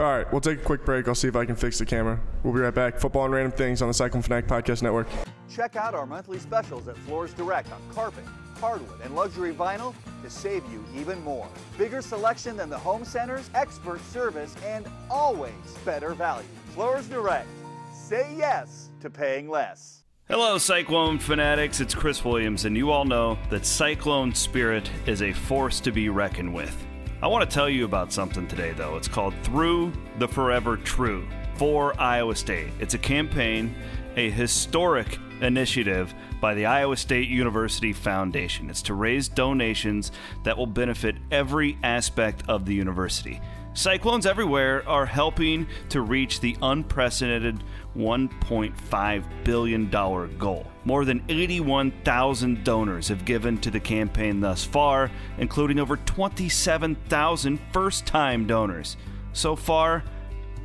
All right, we'll take a quick break. I'll see if I can fix the camera. We'll be right back. Football and random things on the Cyclone Fanatic Podcast Network. Check out our monthly specials at Floors Direct on carpet, hardwood, and luxury vinyl to save you even more. Bigger selection than the home centers, expert service, and always better value. Floors Direct. Say yes to paying less. Hello, Cyclone fanatics. It's Chris Williams, and you all know that Cyclone Spirit is a force to be reckoned with. I want to tell you about something today, though. It's called Through the Forever True for Iowa State. It's a campaign, a historic initiative by the Iowa State University Foundation. It's to raise donations that will benefit every aspect of the university. Cyclones everywhere are helping to reach the unprecedented $1.5 billion goal. More than 81,000 donors have given to the campaign thus far, including over 27,000 first time donors. So far,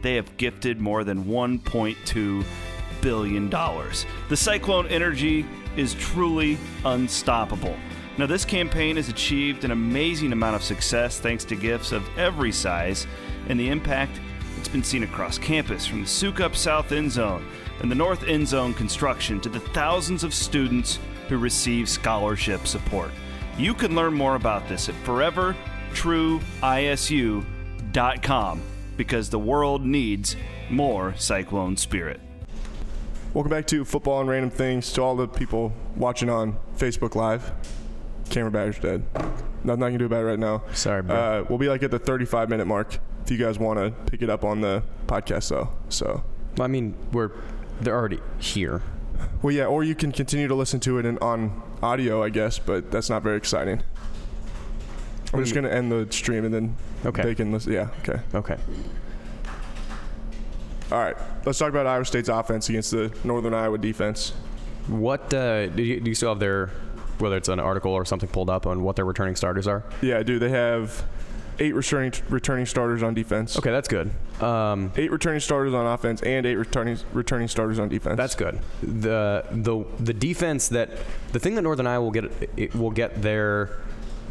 they have gifted more than $1.2 billion. dollars, The Cyclone energy is truly unstoppable. Now, this campaign has achieved an amazing amount of success thanks to gifts of every size, and the impact it's been seen across campus from the Sukup South End Zone and the North End Zone construction to the thousands of students who receive scholarship support. You can learn more about this at forevertrueisu.com because the world needs more Cyclone Spirit. Welcome back to Football and Random Things. To all the people watching on Facebook Live, camera battery's dead. Nothing I can do about it right now. Sorry, bro. Uh, we'll be like at the 35 minute mark if you guys want to pick it up on the podcast, though. So, I mean, we're they're already here. well, yeah, or you can continue to listen to it in, on audio, I guess, but that's not very exciting. I'm just going to end the stream and then Okay. they can listen. Yeah, okay. Okay. All right, let's talk about Iowa State's offense against the Northern Iowa defense. What uh, do, you, do you still have their whether it's an article or something pulled up on what their returning starters are? Yeah, I do. They have eight returning returning starters on defense. Okay, that's good. Um, Eight returning starters on offense and eight returning returning starters on defense. That's good. The the the defense that the thing that Northern Iowa will get will get their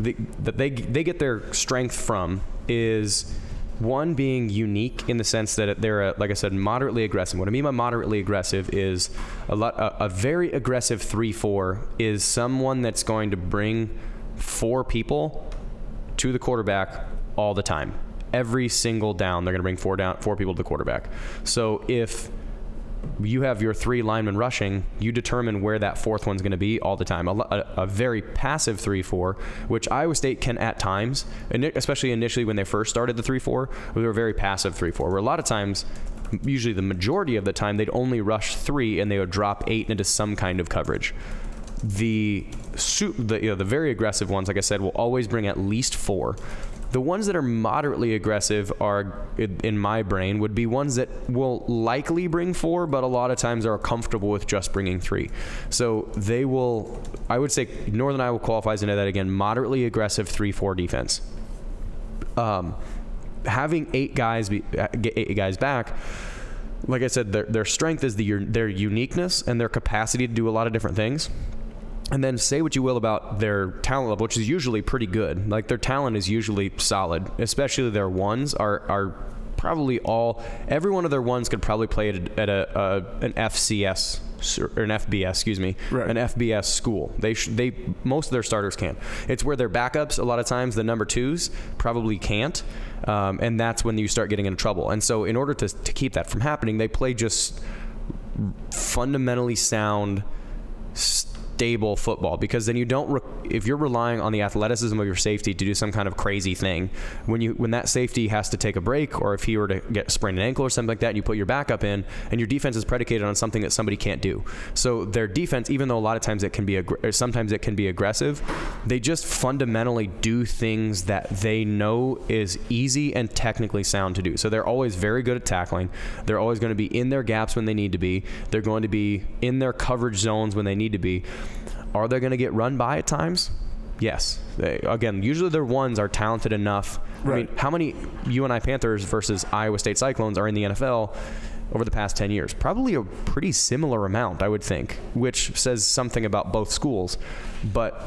the, that they they get their strength from is one being unique in the sense that they're a, like I said moderately aggressive. What I mean by moderately aggressive is a lot a, a very aggressive three four is someone that's going to bring four people to the quarterback all the time. Every single down, they're going to bring four down, four people to the quarterback. So if you have your three linemen rushing, you determine where that fourth one's going to be all the time. A, a, a very passive 3 4, which Iowa State can at times, especially initially when they first started the 3 4, they were very passive 3 4, where a lot of times, usually the majority of the time, they'd only rush three and they would drop eight into some kind of coverage. The, the, you know, the very aggressive ones, like I said, will always bring at least four. The ones that are moderately aggressive are, in my brain, would be ones that will likely bring four, but a lot of times are comfortable with just bringing three. So they will, I would say, Northern Iowa qualifies into that again, moderately aggressive 3 4 defense. Um, having eight guys, be, uh, eight guys back, like I said, their, their strength is the, their uniqueness and their capacity to do a lot of different things and then say what you will about their talent level, which is usually pretty good. Like their talent is usually solid, especially their ones are are probably all every one of their ones could probably play at, a, at a, a an FCS or an FBS, excuse me, right. an FBS school. They sh- they most of their starters can. It's where their backups a lot of times the number twos probably can't, um, and that's when you start getting into trouble. And so in order to to keep that from happening, they play just fundamentally sound. St- stable football because then you don't re- if you're relying on the athleticism of your safety to do some kind of crazy thing when you when that safety has to take a break or if he were to get sprained an ankle or something like that and you put your backup in and your defense is predicated on something that somebody can't do. So their defense even though a lot of times it can be sometimes it can be aggressive they just fundamentally do things that they know is easy and technically sound to do. So they're always very good at tackling. They're always going to be in their gaps when they need to be. They're going to be in their coverage zones when they need to be are they going to get run by at times? Yes. They, again, usually their ones are talented enough. Right. I mean, how many UNI Panthers versus Iowa State Cyclones are in the NFL over the past 10 years? Probably a pretty similar amount, I would think, which says something about both schools. But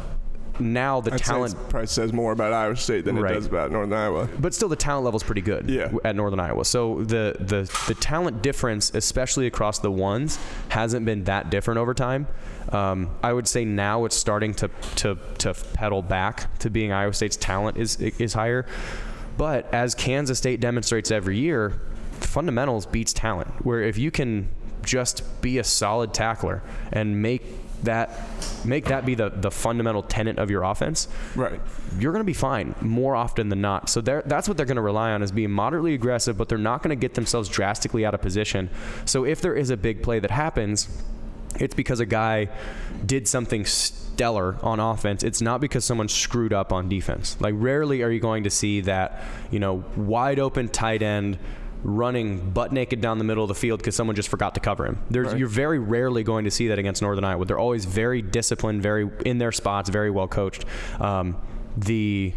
now the I'd talent probably says more about Iowa State than right. it does about Northern Iowa. But still, the talent level is pretty good. Yeah. at Northern Iowa. So the the the talent difference, especially across the ones, hasn't been that different over time. Um, I would say now it's starting to to to pedal back to being Iowa State's talent is is higher. But as Kansas State demonstrates every year, fundamentals beats talent. Where if you can just be a solid tackler and make that make that be the, the fundamental tenet of your offense, right? You're going to be fine more often than not. So that's what they're going to rely on is being moderately aggressive, but they're not going to get themselves drastically out of position. So if there is a big play that happens, it's because a guy did something stellar on offense. It's not because someone screwed up on defense. Like rarely are you going to see that, you know, wide open tight end running butt naked down the middle of the field because someone just forgot to cover him. Right. You're very rarely going to see that against Northern Iowa. They're always very disciplined, very in their spots, very well coached. Um, the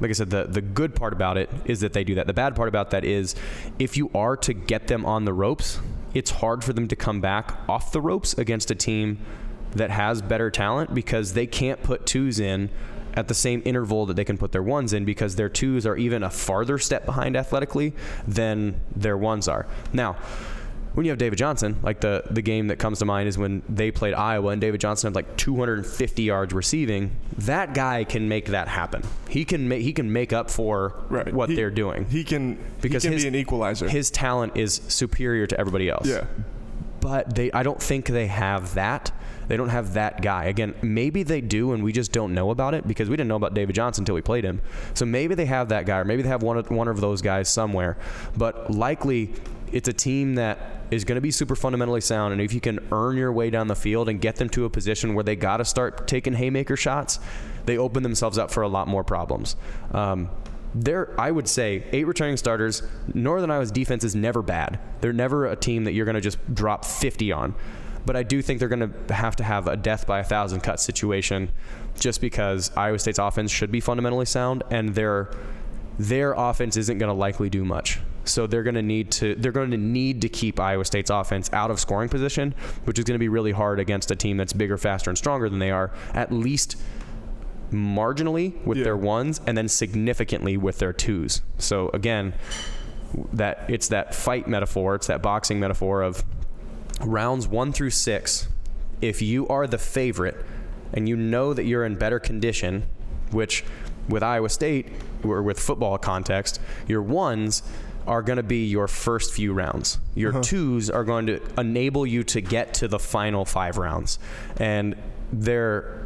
like I said, the, the good part about it is that they do that. The bad part about that is if you are to get them on the ropes, it's hard for them to come back off the ropes against a team that has better talent because they can't put twos in at the same interval that they can put their ones in because their twos are even a farther step behind athletically than their ones are. Now, when you have David Johnson, like the the game that comes to mind is when they played Iowa and David Johnson had like 250 yards receiving. That guy can make that happen. He can make he can make up for right. what he, they're doing. He can because he can his, be an equalizer. His talent is superior to everybody else. Yeah. But they I don't think they have that they don't have that guy. Again, maybe they do, and we just don't know about it because we didn't know about David Johnson until we played him. So maybe they have that guy, or maybe they have one of, one of those guys somewhere. But likely, it's a team that is going to be super fundamentally sound. And if you can earn your way down the field and get them to a position where they got to start taking haymaker shots, they open themselves up for a lot more problems. Um, there, I would say, eight returning starters. Northern Iowa's defense is never bad. They're never a team that you're going to just drop 50 on. But I do think they're going to have to have a death by a thousand cut situation just because Iowa State's offense should be fundamentally sound and their their offense isn't going to likely do much. So they're going to need to they're going to need to keep Iowa State's offense out of scoring position, which is going to be really hard against a team that's bigger, faster, and stronger than they are. At least marginally with yeah. their ones, and then significantly with their twos. So again, that it's that fight metaphor, it's that boxing metaphor of rounds one through six, if you are the favorite and you know that you're in better condition, which with Iowa State or with football context, your ones are going to be your first few rounds. Your uh-huh. twos are going to enable you to get to the final five rounds, and they're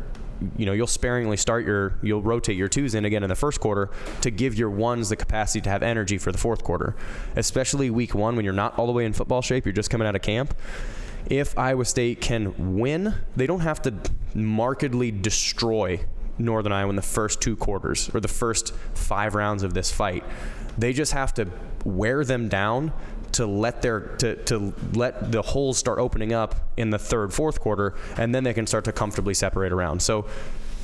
you know you'll sparingly start your you'll rotate your twos in again in the first quarter to give your ones the capacity to have energy for the fourth quarter. Especially week one when you're not all the way in football shape you're just coming out of camp. If iowa state can win they don't have to markedly destroy northern iowa in the first two quarters or the first five rounds of this fight. They just have to wear them down to let their to, to let the holes start opening up in the third fourth quarter and then they can start to comfortably separate around. So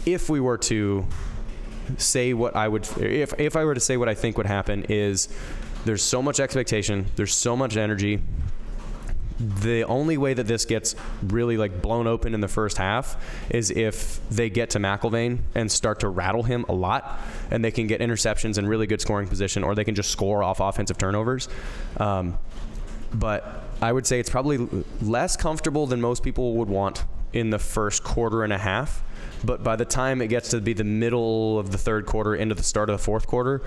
if we were to say what I would if if I were to say what I think would happen is there's so much expectation there's so much energy the only way that this gets really like blown open in the first half is if they get to McElvain and start to rattle him a lot, and they can get interceptions and really good scoring position, or they can just score off offensive turnovers. Um, but I would say it's probably less comfortable than most people would want in the first quarter and a half. But by the time it gets to be the middle of the third quarter into the start of the fourth quarter,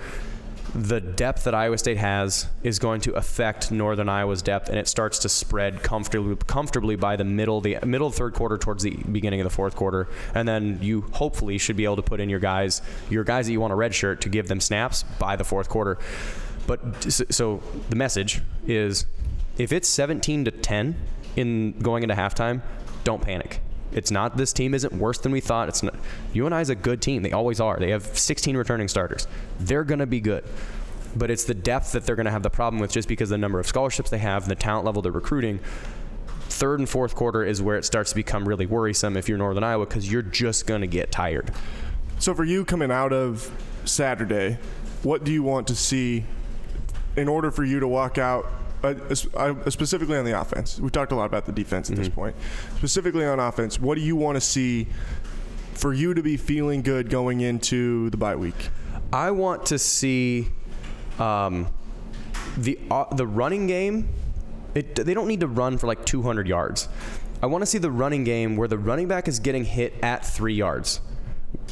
the depth that Iowa State has is going to affect Northern Iowa's depth, and it starts to spread comfortably, comfortably by the middle, the middle third quarter towards the beginning of the fourth quarter, and then you hopefully should be able to put in your guys, your guys that you want a red shirt to give them snaps by the fourth quarter. But so- the message is, if it's 17 to 10 in going into halftime, don't panic. It's not this team isn't worse than we thought. It's not UNI is a good team. They always are. They have 16 returning starters. They're going to be good. But it's the depth that they're going to have the problem with just because the number of scholarships they have and the talent level they're recruiting. Third and fourth quarter is where it starts to become really worrisome if you're Northern Iowa because you're just going to get tired. So for you coming out of Saturday, what do you want to see in order for you to walk out? Uh, specifically on the offense, we talked a lot about the defense at this point. Specifically on offense, what do you want to see for you to be feeling good going into the bye week? I want to see um, the uh, the running game. It, they don't need to run for like 200 yards. I want to see the running game where the running back is getting hit at three yards,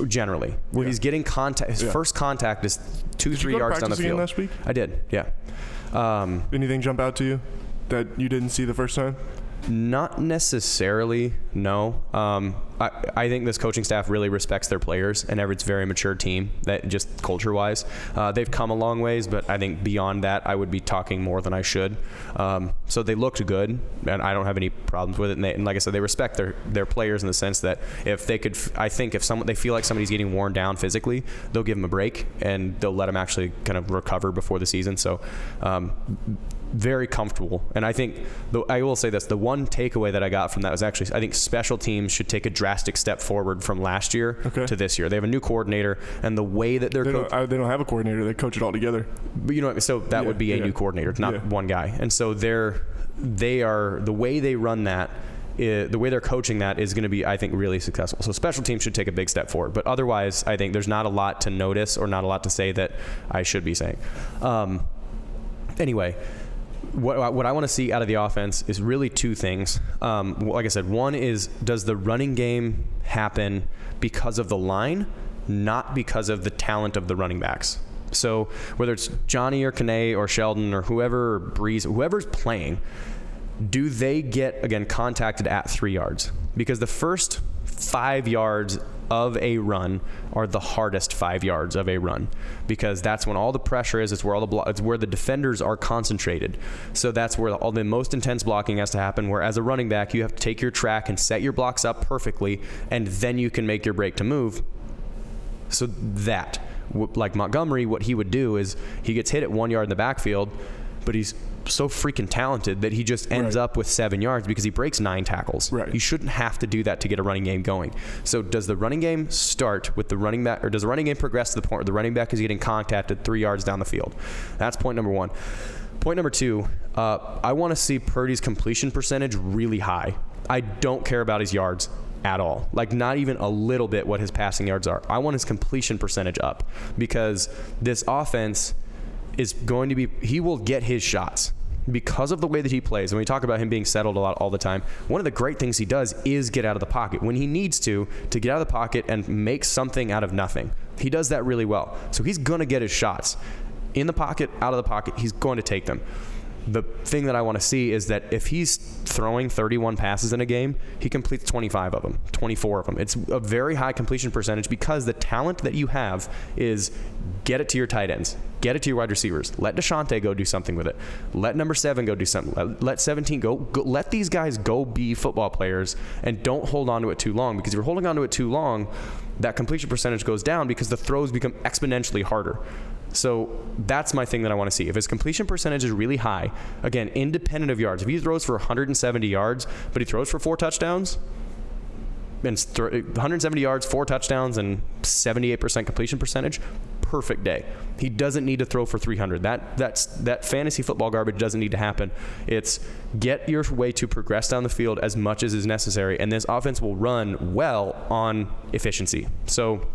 generally, where Yeah. he's getting contact. His Yeah. first contact is two, you three yards down the field. last week? I did. Yeah. Um, Anything jump out to you that you didn't see the first time? Not necessarily, no. Um, I, I think this coaching staff really respects their players, and a very mature team. That just culture-wise, uh, they've come a long ways. But I think beyond that, I would be talking more than I should. Um, so they looked good, and I don't have any problems with it. And, they, and like I said, they respect their their players in the sense that if they could, I think if someone they feel like somebody's getting worn down physically, they'll give them a break and they'll let them actually kind of recover before the season. So. Um, very comfortable. And I think the, I will say this: the one takeaway that I got from that was actually I think special teams should take a drastic step forward from last year Okay. to this year. They have a new coordinator, and the way that they're They coaching. don't, I, they don't have a coordinator. They coach it all together. But you know, what- so that Yeah, would be a yeah. new coordinator, not Yeah. one guy. And so they're they are the way they run that. i the way they're coaching that is going to be, I think, really successful. So special teams should take a big step forward. But otherwise, I think there's not a lot to notice or not a lot to say that I should be saying. Um, anyway, what, what I want to see out of the offense is really two things. Um, like I said, one is does the running game happen because of the line, not because of the talent of the running backs. So whether it's Johnny or Kane or Sheldon or whoever, or Breece, whoever's playing, do they get again contacted at three yards? Because the first five yards of a run are the hardest five yards of a run because that's when all the pressure is. It's where all the blo- it's where the defenders are concentrated. So that's where all the most intense blocking has to happen. Where as a running back, you have to take your track and set your blocks up perfectly, and then you can make your break to move. So that, like Montgomery, what he would do is he gets hit at one yard in the backfield, but he's so freaking talented that he just ends Right. up with seven yards because he breaks nine tackles. Right. You shouldn't have to do that to get a running game going. So does the running game start with the running back, or does the running game progress to the point where the running back is getting contacted three yards down the field? That's point number one. Point number two, uh, I want to see Purdy's completion percentage really high. I don't care about his yards at all. Like not even a little bit what his passing yards are. I want his completion percentage up because this offense is going to be he will get his shots because of the way that he plays. And we talk about him being settled a lot all the time. One of the great things he does is get out of the pocket when he needs to to get out of the pocket and make something out of nothing. He does that really well. So he's going to get his shots. in the pocket, out of the pocket, he's going to take them. The thing that I want to see is that if he's throwing 31 passes in a game, he completes 25 of them, 24 of them. It's a very high completion percentage because the talent that you have is get it to your tight ends, get it to your wide receivers. Let Deshaunte go do something with it. Let number seven go do something. Let, let 17 go, go. Let these guys go be football players and don't hold on to it too long because if you're holding on to it too long, that completion percentage goes down because the throws become exponentially harder. So that's my thing that I want to see. If his completion percentage is really high, again, independent of yards, if he throws for 170 yards, but he throws for four touchdowns, and th- 170 yards, four touchdowns, and 78% completion percentage, perfect day. He doesn't need to throw for 300. That that's that fantasy football garbage doesn't need to happen. It's get your way to progress down the field as much as is necessary, and this offense will run well on efficiency. So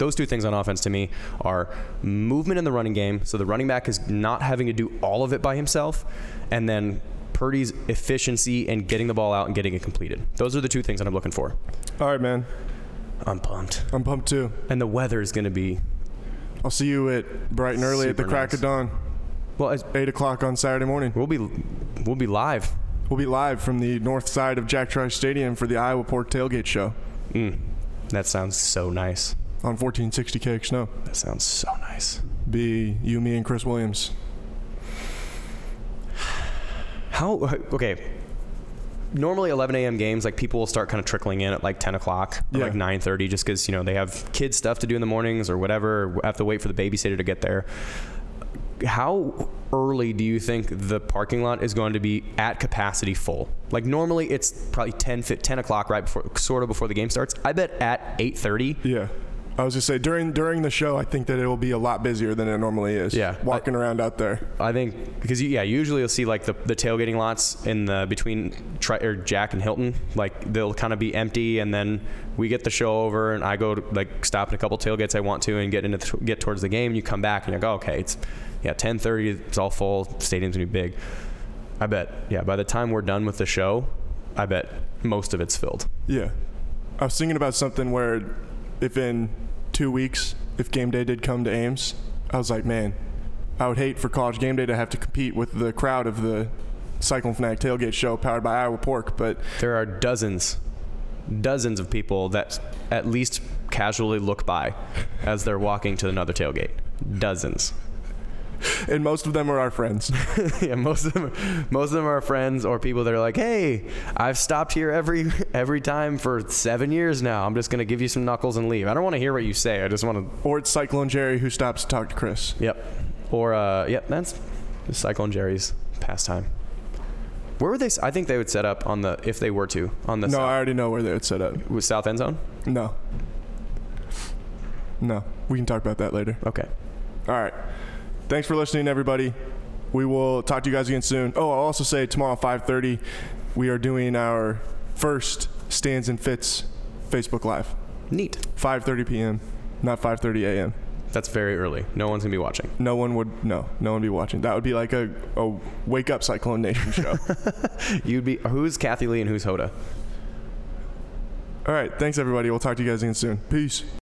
those two things on offense to me are movement in the running game, so the running back is not having to do all of it by himself, and then Purdy's efficiency and getting the ball out and getting it completed. Those are the two things that I'm looking for. All right, man. I'm pumped. I'm pumped too. And the weather is going to be I'll see you at bright and early at the crack nice. of dawn, well. it's eight o'clock on Saturday morning. we'll be we'll be live. We'll be live from the north side of Jack Trice Stadium for the Iowa Pork Tailgate Show Mm, that sounds so nice. On 1460 KXNO. That sounds so nice. Be you, me, and Chris Williams. How okay? Normally, 11 a.m. games, like people will start kind of trickling in at like 10 o'clock or Yeah. like 9:30, just because you know they have kids stuff to do in the mornings or whatever. Have to wait for the babysitter to get there. How early do you think the parking lot is going to be at capacity full? Like normally, it's probably 10, 10 o'clock right before, sort of before the game starts. I bet at 8:30. Yeah. I was just say during during the show, I think that it will be a lot busier than it normally is. Yeah. walking around out there. I think because yeah, usually you'll see like the, the tailgating lots in the between tri- or Jack and Hilton, like they'll kind of be empty, and then we get the show over, and I go to, like stop at a couple tailgates I want to, and get into get towards the game. And you come back and you go, oh, okay, it's yeah, 10:30, it's all full, stadium's gonna be big. I bet yeah, by the time we're done with the show, I bet most of it's filled. Yeah, I was thinking about something where if in two weeks, if game day did come to Ames, I was like, man, I would hate for college game day to have to compete with the crowd of the Cyclone Fanatic tailgate show powered by Iowa Pork. But There are dozens, dozens of people that at least casually look by as they're walking to another tailgate. Dozens. and most of them are our friends. yeah, most of them, most of them are friends or people that are like, "Hey, I've stopped here every every time for seven years now. I'm just gonna give you some knuckles and leave. I don't want to hear what you say. I just want to." or it's Cyclone Jerry who stops to talk to Chris. Yep. Or uh, yep, that's Cyclone Jerry's pastime. Where would they? I think they would set up on the if they were to on the No, south, I already know where they would set up. with south end zone. No. No, we can talk about that later. Okay. All right. Thanks for listening, everybody. We will talk to you guys again soon. Oh, I'll also say tomorrow, 5:30, we are doing our first Stands and Fits Facebook Live. Neat. 5:30 p.m., not 5:30 a.m. That's very early. No one's gonna be watching. No one would no, no one would be watching. That would be like a, a wake up Cyclone Nation show. You'd be. Who's Kathie Lee and who's Hoda? All right. Thanks, everybody. We'll talk to you guys again soon. Peace.